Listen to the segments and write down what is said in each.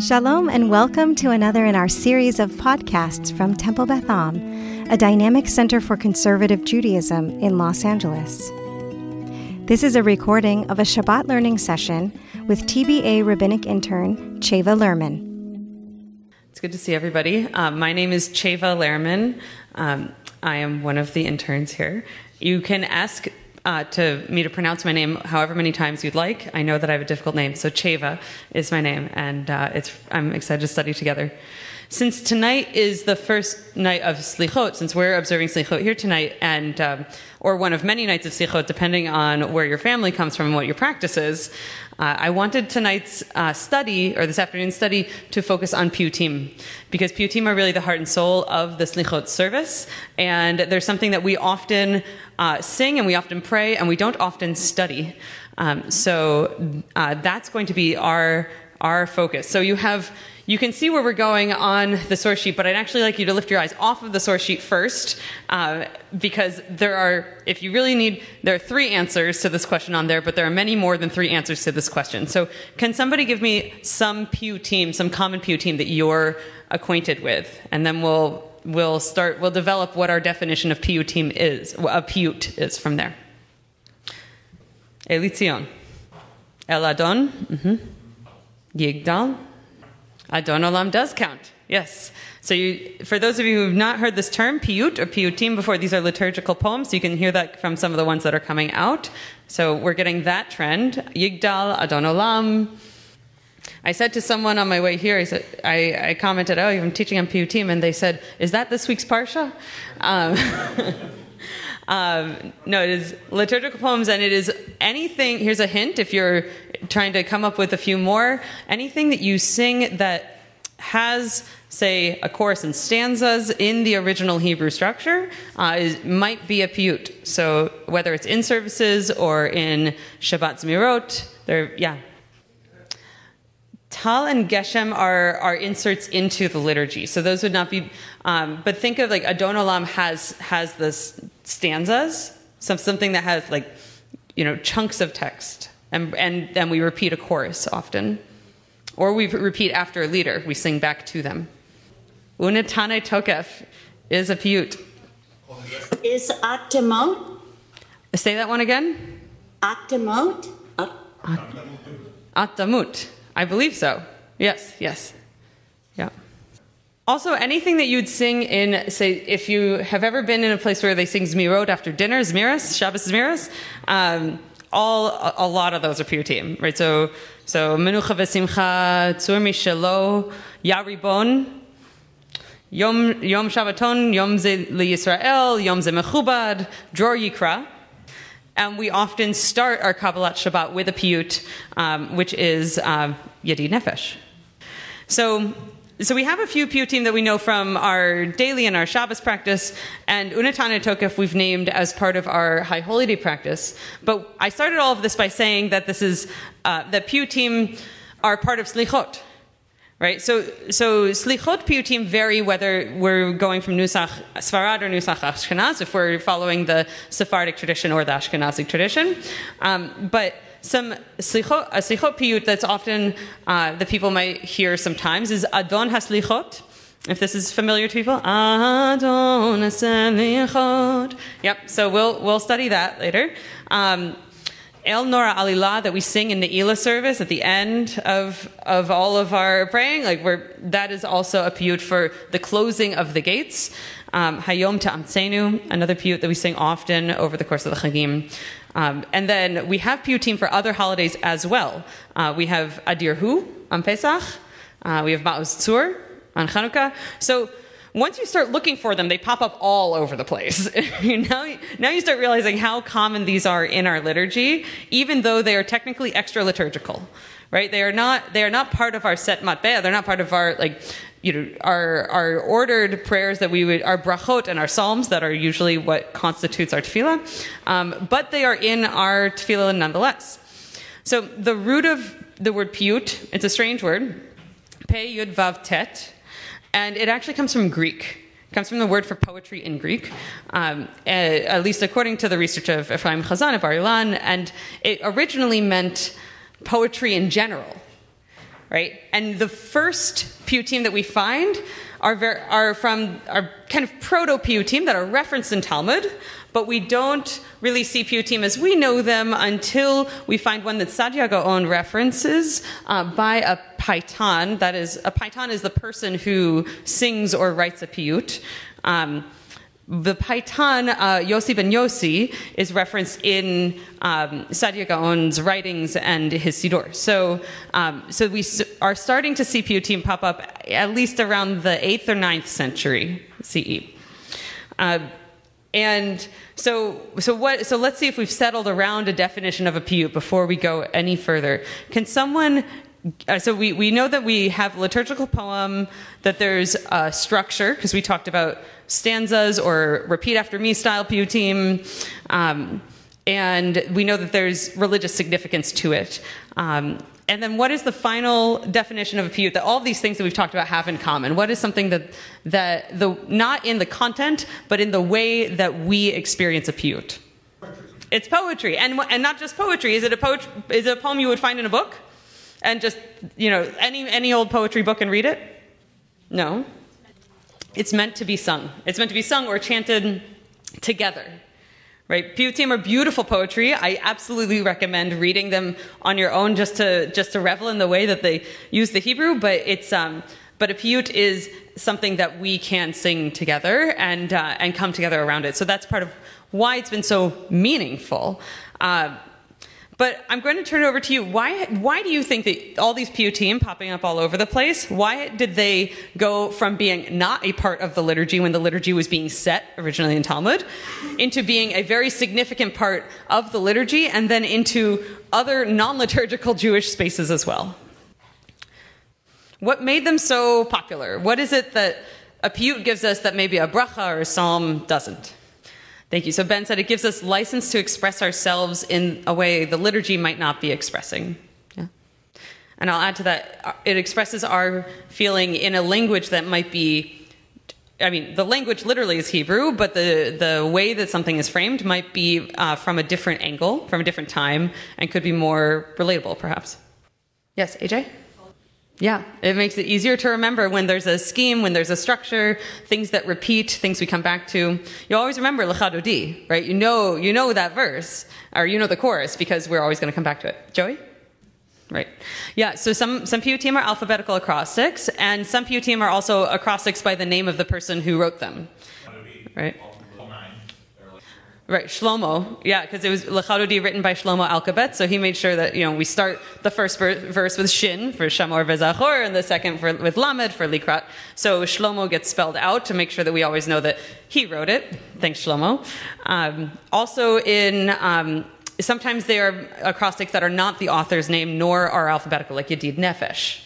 Shalom and welcome to another in our series of podcasts from Temple Beth Am, a dynamic center for conservative Judaism in Los Angeles. This is a recording of a Shabbat learning session with TBA rabbinic intern Cheva Lerman. It's good to see everybody. Um, my name is Cheva Lerman. Um, I am one of the interns here. You can ask uh, to me to pronounce my name however many times you'd like. I know that I have a difficult name, so Cheva is my name, and uh, it's, I'm excited to study together. Since tonight is the first night of Slichot, since we're observing Slichot here tonight, and um, or one of many nights of Slichot, depending on where your family comes from and what your practice is, uh, I wanted tonight's uh, study, or this afternoon's study, to focus on Piyutim, because Piyutim are really the heart and soul of the Slichot service, and there's something that we often uh, sing and we often pray and we don't often study. Um, so uh, that's going to be our our focus. So you have you can see where we're going on the source sheet, but I'd actually like you to lift your eyes off of the source sheet first, uh, because there are, if you really need, there are three answers to this question on there, but there are many more than three answers to this question. So can somebody give me some piyutim, some common piyutim that you're acquainted with, and then we'll we'll start, we'll develop what our definition of piyutim is, a piyut is from there. Elitzion. Eladon. Mm-hmm. Yigdal. Adon Olam does count. Yes. So, you, for those of you who have not heard this term, piyut or piyutim before, these are liturgical poems. You can hear that from some of the ones that are coming out. So, we're getting that trend. Yigdal, Adon Olam. I said to someone on my way here, I, said, I, I commented, Oh, I'm teaching on piyutim. And they said, Is that this week's Parsha? Um, Um, no, it is liturgical poems, and it is anything. Here's a hint if you're trying to come up with a few more anything that you sing that has, say, a chorus and stanzas in the original Hebrew structure uh, is, might be a piyut. So whether it's in services or in Shabbat Zmirot, there, yeah, Tal and Geshem are, are inserts into the liturgy. So those would not be, um, but think of like Adon Olam has, has this stanzas, some, something that has like, you know, chunks of text. And, and then we repeat a chorus often. Or we repeat after a leader, we sing back to them. Unatane Tokef is a piyut. Is Atamot? Say that one again. Atamot? Atamut. I believe so. Yes, yes. Yeah. Also, anything that you'd sing in, say, if you have ever been in a place where they sing Zmirot after dinner, Zmiras, Shabbos Zmiras, um, all, a, a, lot of those are piyutim, right? So, so Menucha v'simcha, Tzur mishelo, Yaribon, Yom, Yom Shabbaton, Yom Ze Yisrael, Yom Ze Mechubad, Dror Yikra. And we often start our Kabbalat Shabbat with a piyut, um, which is um, Nefesh. So, so we have a few piyutim that we know from our daily and our Shabbos practice, and Unatana Tokef we've named as part of our High Holy Day practice. But I started all of this by saying that this is uh, that piyutim are part of Slichot, right? So, so slichot piyutim vary whether we're going from Nusach Sfarad or Nusach Ashkenaz, if we're following the Sephardic tradition or the Ashkenazic tradition. Um, but some slichot, a slichot piyut that's often uh, that people might hear sometimes is Adon Haslichot. If this is familiar to people, Adon Haslichot. Yep. So we'll we'll study that later. Um, El Nora Alila that we sing in the Ela service at the end of, of all of our praying, like we're, that is also a piyut for the closing of the gates. Um, Hayom Ta'amsenu, another piyut that we sing often over the course of the Chagim. Um, and then we have piyutim for other holidays as well. Uh, we have Adir Hu on Pesach. Uh, we have Ma'oz Tzur on Chanukah. So once you start looking for them, they pop up all over the place. now, now you start realizing how common these are in our liturgy, even though they are technically extra liturgical, right? They are not, they are not part of our set matbea. They're not part of our, like, you know, our, our ordered prayers that we would, our brachot and our psalms that are usually what constitutes our tefillah. Um, but they are in our tefillah nonetheless. So the root of the word piyut, it's a strange word, pe yud vav tet, and it actually comes from Greek. It comes from the word for poetry in Greek, um, at least according to the research of Ephraim Chazan of Bar Ilan, and it originally meant poetry in general. right? And the first piyutim that we find are, ver- are from our kind of proto piyutim that are referenced in Talmud, but we don't really see piyutim as we know them until we find one that Saadia Gaon references uh, by a paitan. That is, a paitan is the person who sings or writes a piyut. Um, the Paitan, uh, Yossi ben Yossi, is referenced in um, Saadia Gaon's writings and his Siddur. So, um, so we are starting to see piyutim pop up at least around the 8th or 9th century CE. Uh, and so, so what? So let's see if we've settled around a definition of a piyut before we go any further. Can someone uh, so we, we know that we have liturgical poem, that there's a structure, because we talked about stanzas or repeat after me style piyutim. Um, and we know that there's religious significance to it. Um, and then what is the final definition of a piyut that all of these things that we've talked about have in common? What is something that, that the, not in the content, but in the way that we experience a piyut? It's poetry. And, and not just poetry. Is it, a poet, is it a poem you would find in a book? And just, you know, any, any old poetry book and read it? No. It's meant to be sung. It's meant to be sung or chanted together. Right? Piyutim are beautiful poetry. I absolutely recommend reading them on your own just to just to revel in the way that they use the Hebrew. But it's um, but a piyut is something that we can sing together and uh, and come together around it. So that's part of why it's been so meaningful. Uh, but I'm going to turn it over to you. Why, why do you think that all these piyutim popping up all over the place, why did they go from being not a part of the liturgy when the liturgy was being set originally in Talmud into being a very significant part of the liturgy and then into other non liturgical Jewish spaces as well? What made them so popular? What is it that a piyut gives us that maybe a bracha or a psalm doesn't? Thank you. So Ben said it gives us license to express ourselves in a way the liturgy might not be expressing. Yeah. And I'll add to that, it expresses our feeling in a language that might be I mean, the language literally is Hebrew, but the, the way that something is framed might be uh, from a different angle, from a different time, and could be more relatable, perhaps. Yes, AJ? Yeah, it makes it easier to remember when there's a scheme, when there's a structure, things that repeat, things we come back to. You always remember Lecha Dodi, right? You know, you know that verse, or you know the chorus because we're always going to come back to it. Joey? Right. Yeah, so some, some piyutim are alphabetical acrostics, and some piyutim are also acrostics by the name of the person who wrote them. Right? Right, Shlomo, yeah, because it was Lechadodi written by Shlomo Alkabetz, so he made sure that you know we start the first verse with Shin for Shamor Vezachor, and the second for, with Lamed for Likrat. So Shlomo gets spelled out to make sure that we always know that he wrote it. Thanks, Shlomo. Um, also, in um, sometimes they are acrostics that are not the author's name nor are alphabetical, like Yedid Nefesh.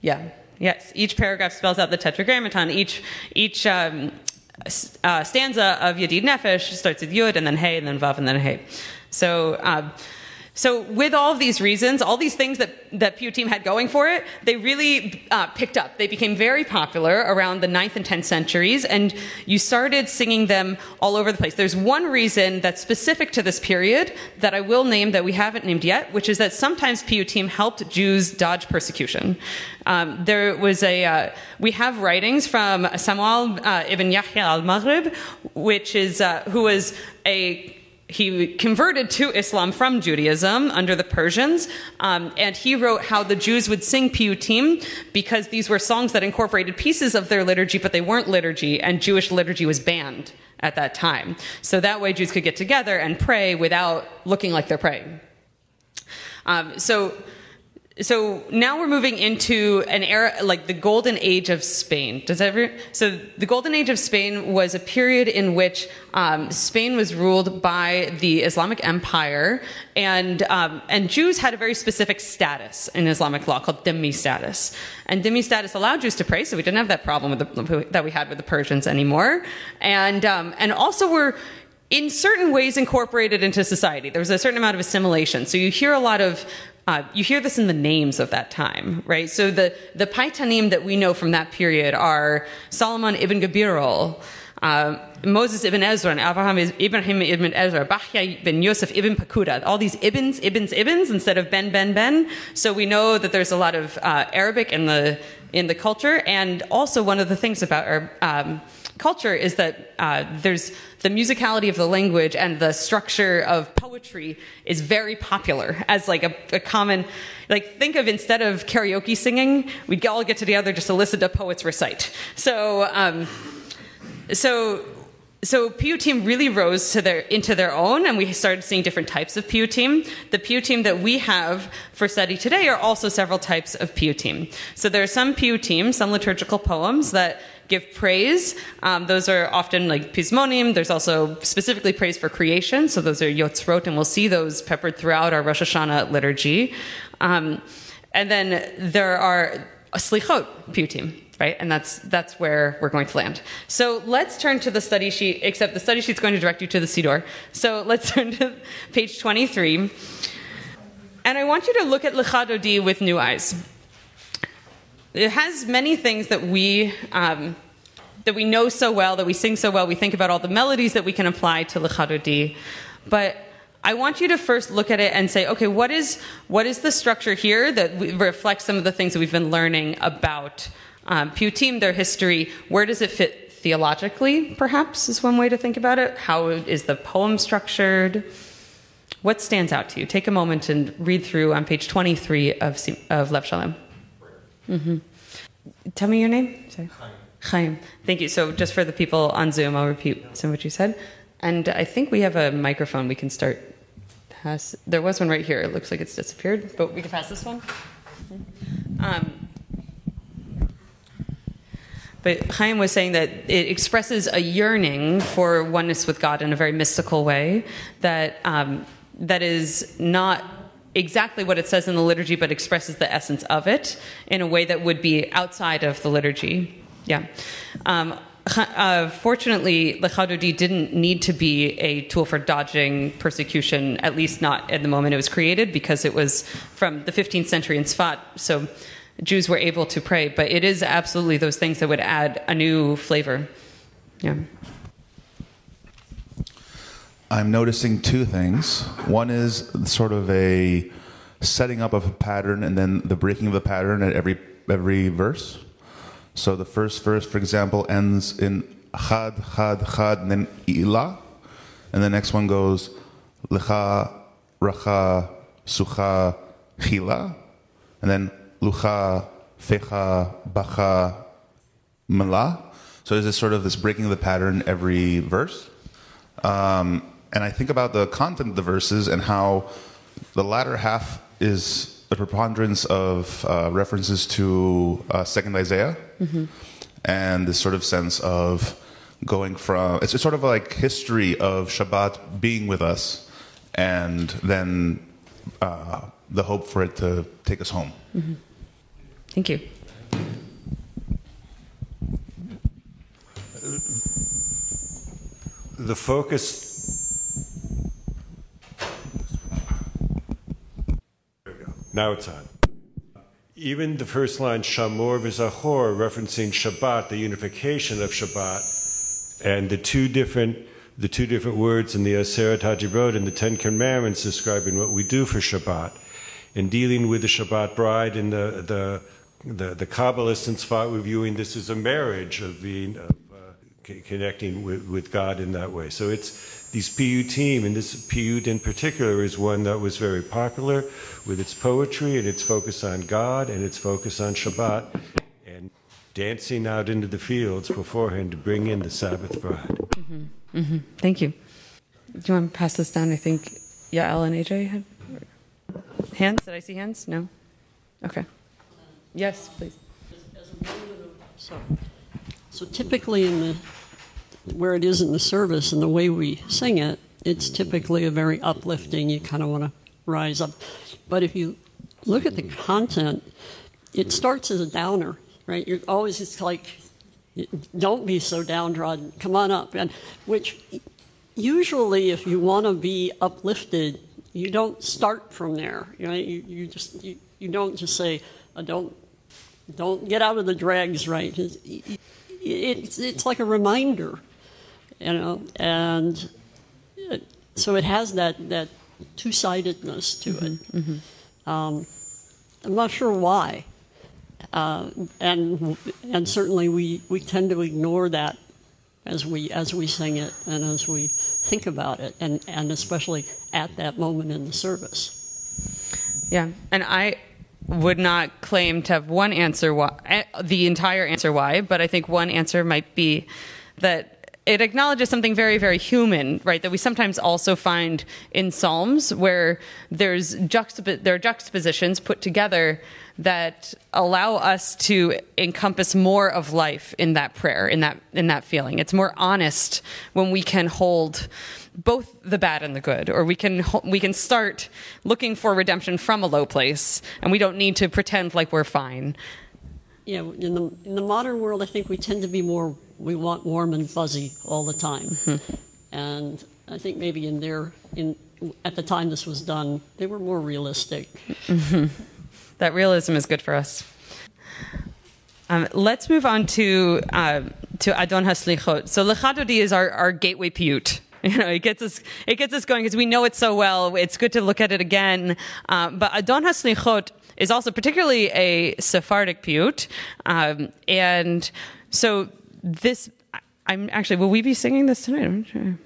Yeah. Yes, each paragraph spells out the tetragrammaton. Each each um, uh, stanza of Yedid Nefesh starts with Yud and then Hey and then Vav and then Hey. So, uh, so with all of these reasons, all these things that, that piyutim had going for it, they really uh, picked up. They became very popular around the 9th and 10th centuries, and you started singing them all over the place. There's one reason that's specific to this period that I will name that we haven't named yet, which is that sometimes piyutim helped Jews dodge persecution. Um, there was a, uh, we have writings from Samuel uh, ibn Yahya al-Maghrib, which is, uh, who was a he converted to Islam from Judaism under the Persians, um, and he wrote how the Jews would sing piyutim because these were songs that incorporated pieces of their liturgy, but they weren't liturgy, and Jewish liturgy was banned at that time. So that way Jews could get together and pray without looking like they're praying. Um, so so now we're moving into an era like the golden age of Spain. Does ever so the golden age of Spain was a period in which um, Spain was ruled by the Islamic Empire, and um, and Jews had a very specific status in Islamic law called dhimmi status. And dhimmi status allowed Jews to pray, so we didn't have that problem the, that we had with the Persians anymore, and um, and also were in certain ways incorporated into society. There was a certain amount of assimilation. So you hear a lot of uh, you hear this in the names of that time, right? So the, the Paitanim that we know from that period are Solomon ibn Gabirol, uh, Moses ibn Ezra and Abraham Ibrahim ibn Ezra, Bachya ibn Yosef ibn Pakuda, all these ibns, ibns, ibns instead of ben, ben, ben. So we know that there's a lot of uh, Arabic in the in the culture, and also one of the things about our um, culture is that uh, there's the musicality of the language and the structure of poetry is very popular as like a, a common like think of instead of karaoke singing we'd all get together just to listen to poets recite so um, so so team really rose to their into their own, and we started seeing different types of piyutim. The piyutim that we have for study today are also several types of piyutim. So there are some Piyutim, some liturgical poems that give praise. Um, those are often like Pismonim. There's also specifically praise for creation. So those are Yotzrot, and we'll see those peppered throughout our Rosh Hashanah liturgy. Um, and then there are Slichot Piyutim right? And that's that's where we're going to land. So let's turn to the study sheet, except the study sheet's going to direct you to the Siddur. So let's turn to page 23. And I want you to look at Lecha Dodi with new eyes. It has many things that we um, that we know so well, that we sing so well. We think about all the melodies that we can apply to Lecha but I want you to first look at it and say, okay, what is what is the structure here that reflects some of the things that we've been learning about um, Piyutim, their history, where does it fit theologically, perhaps, is one way to think about it? How is the poem structured? What stands out to you? Take a moment and read through on page 23 of, of Lev Shalom. Mm-hmm. Tell me your name. Sorry. Chaim. Thank you. So, just for the people on Zoom, I'll repeat some of what you said. And I think we have a microphone we can start. Pass. There was one right here. It looks like it's disappeared, but we can pass this one. Um, but Chaim was saying that it expresses a yearning for oneness with God in a very mystical way that um, that is not exactly what it says in the liturgy, but expresses the essence of it in a way that would be outside of the liturgy. Yeah. Um, uh, fortunately, the Dodi didn't need to be a tool for dodging persecution, at least not at the moment it was created, because it was from the 15th century in Sfat. So Jews were able to pray. But it is absolutely those things that would add a new flavor. Yeah. I'm noticing two things. One is sort of a setting up of a pattern and then the breaking of the pattern at every every verse. So the first verse, for example, ends in chad, chad, chad, and then ila. And the next one goes lecha, racha, sucha, chila. And then lucha, fecha, bacha, mala. So there's this sort of this breaking of the pattern every verse. Um, and I think about the content of the verses and how the latter half is the preponderance of uh, references to uh, Second Isaiah, mm-hmm. and this sort of sense of going from it's sort of like history of Shabbat being with us, and then uh, the hope for it to take us home. Mm-hmm. Thank you. The focus. Now it's on. Even the first line, Shamor v'Zachor, referencing Shabbat, the unification of Shabbat, and the two different the two different words in the Aseret HaDibrot and the Ten Commandments describing what we do for Shabbat. In dealing with the Shabbat bride and the, the the, the Kabbalists in Tzfat were viewing this as a marriage of being of, uh, connecting with, with God in that way. So it's these team and this piyut in particular is one that was very popular with its poetry and its focus on God and its focus on Shabbat and dancing out into the fields beforehand to bring in the Sabbath bride. Mm-hmm. Mm-hmm. Thank you. Do you want to pass this down? I think Yael and AJ had hands. Did I see hands? No? Okay. Yes, please. So, so typically in the where it is in the service and the way we sing it, it's typically a very uplifting. You kind of want to rise up, but if you look at the content, it starts as a downer, right? You're always it's like, don't be so downtrodden. Come on up, and which usually, if you want to be uplifted, you don't start from there. You you, you just you, you don't just say, uh, "Don't don't get out of the dregs, right? It's, it's, it's like a reminder you know, and it, so it has that that two sidedness to it. Um, I'm not sure why, uh, and and certainly we, we tend to ignore that as we as we sing it and as we think about it, and and especially at that moment in the service. Yeah, and I would not claim to have one answer why eh, the entire answer why, but I think one answer might be that it acknowledges something very very human right that we sometimes also find in psalms where there's juxtap- there are juxtapositions put together that allow us to encompass more of life in that prayer in that in that feeling. It's more honest when we can hold both the bad and the good or we can we can start looking for redemption from a low place and we don't need to pretend like we're fine. Yeah, in the in the modern world, I think we tend to be more we want warm and fuzzy all the time, and I think maybe in their in at the time this was done, they were more realistic. that realism is good for us. Um, let's move on to uh, to Adon Haslichot. So Lechadodi is our, our gateway piyut. You know, it gets us it gets us going because we know it so well. It's good to look at it again. Uh, but Adon Haslichot is also particularly a Sephardic piyut, um, and so this. I'm actually. Will we be singing this tonight? Sure.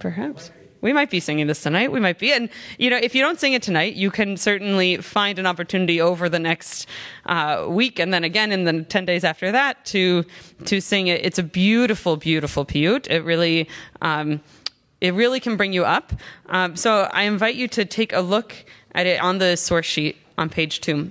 Perhaps. We might be singing this tonight. We might be. And, you know, if you don't sing it tonight, you can certainly find an opportunity over the next uh, week and then again in the 10 days after that to, to sing it. It's a beautiful, beautiful piyut. It really, um, it really can bring you up. Um, so I invite you to take a look at it on the source sheet on page two.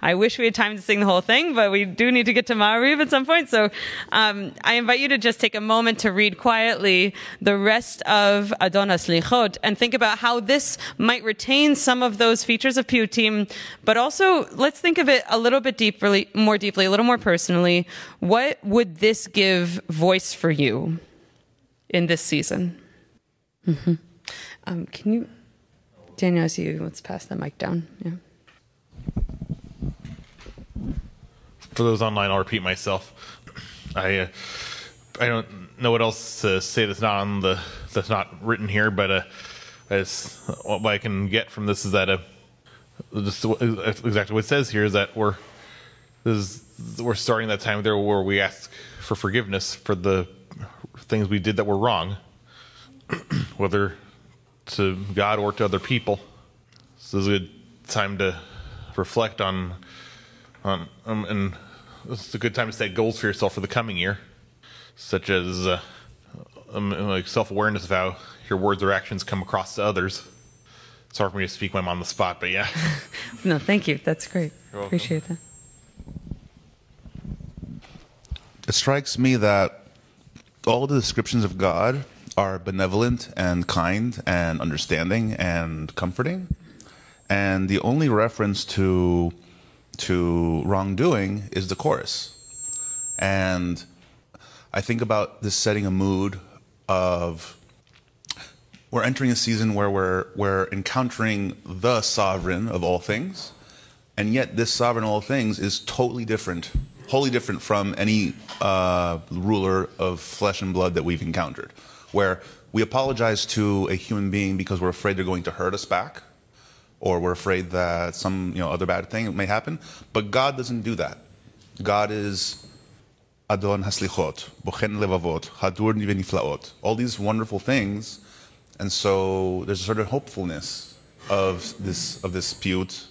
I wish we had time to sing the whole thing, but we do need to get to Ma'ariv at some point. So um, I invite you to just take a moment to read quietly the rest of Adon Haslichot and think about how this might retain some of those features of Piyutim, but also let's think of it a little bit deeply, more deeply, a little more personally. What would this give voice for you in this season? Mm-hmm. Um, can you, Daniel, I see you. Let's pass the mic down. Yeah. For those online, I'll repeat myself. I uh, I don't know what else to say that's not on the that's not written here, but uh, as what I can get from this is that uh, just exactly what it says here is that we're this is, we're starting that time there where we ask for forgiveness for the things we did that were wrong, whether to God or to other people. So this is a good time to reflect on on um, and it's a good time to set goals for yourself for the coming year, such as uh, um, like self awareness of how your words or actions come across to others. It's hard for me to speak when I'm on the spot, but yeah. No, thank you. That's great. welcome. Appreciate that. It strikes me that all the descriptions of God are benevolent and kind and understanding and comforting. And the only reference to to wrongdoing is the chorus. And I think about this setting a mood of we're entering a season where we're we're encountering the sovereign of all things, and yet this sovereign of all things is totally different, wholly different from any uh, ruler of flesh and blood that we've encountered. Where we apologize to a human being because we're afraid they're going to hurt us back, or we're afraid that some you know other bad thing may happen. But God doesn't do that. God is Adon Haslichot, Bochen Levavot, Hadur Veniflaot. All these wonderful things, and so there's a sort of hopefulness of this of this piyut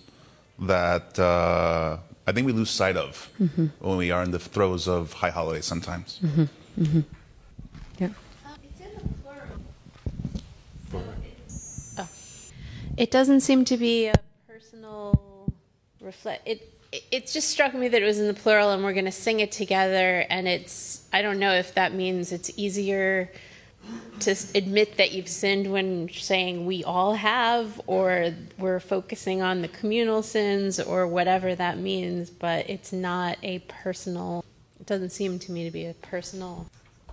that uh, I think we lose sight of mm-hmm. when we are in the throes of high holidays sometimes. Yeah. It doesn't seem to be a personal reflect. It it- it just struck me that it was in the plural and we're going to sing it together. And it's, I don't know if that means it's easier to admit that you've sinned when saying we all have, or we're focusing on the communal sins, or whatever that means. But it's not a personal, it doesn't seem to me to be a personal.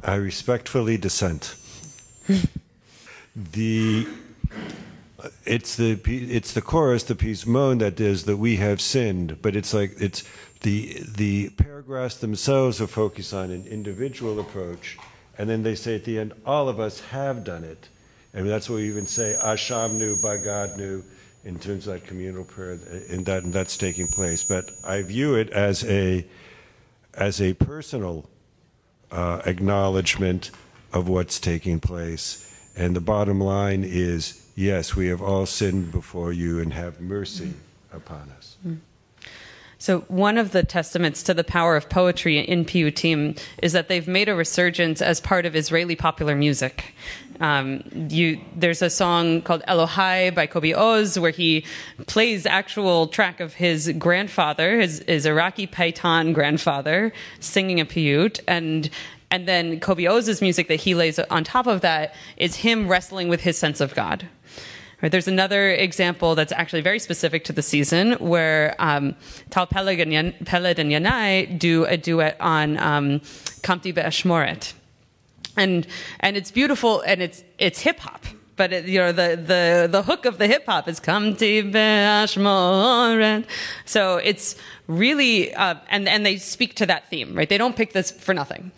I respectfully dissent. the it's the it's the chorus, the pismon that is that we have sinned, but it's like it's the the paragraphs themselves are focused on an individual approach, and then they say at the end, all of us have done it, and that's what we even say, Ashamnu, knew, in terms of that communal prayer, and that and that's taking place. But I view it as a as a personal uh, acknowledgement of what's taking place. And the bottom line is yes, we have all sinned before you and have mercy upon us. So, one of the testaments to the power of poetry in Piyutim is that they've made a resurgence as part of Israeli popular music. Um, you, there's a song called Elohai by Kobi Oz where he plays actual track of his grandfather, his, his Iraqi Paitan grandfather, singing a piyut, and and then Kobi Oz's music that he lays on top of that is him wrestling with his sense of God. Right, there's another example that's actually very specific to the season where um, Tal Peled and, Peled and Yanai do a duet on um, Kamti Be'ashmoret. And, and it's beautiful and it's, it's hip hop. But it, you know the, the, the hook of the hip hop is Kamti Be'ashmoret. So it's really uh, and and they speak to that theme, right? They don't pick this for nothing.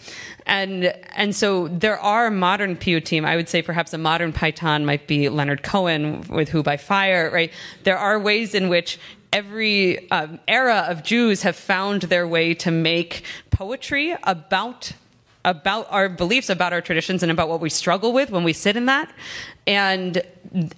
And and so there are modern piyutim. I would say perhaps a modern paitan might be Leonard Cohen with Who by Fire, right? There are ways in which every um, era of Jews have found their way to make poetry about about our beliefs, about our traditions, and about what we struggle with when we sit in that. And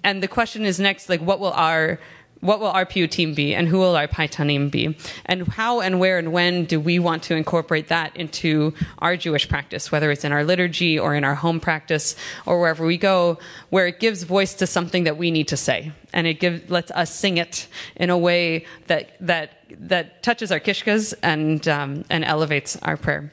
and the question is next, like, what will our what will our piyutim be, and who will our paitanim be, and how and where and when do we want to incorporate that into our Jewish practice, whether it's in our liturgy or in our home practice or wherever we go, where it gives voice to something that we need to say, and it gives lets us sing it in a way that that that touches our kishkas and um, and elevates our prayer.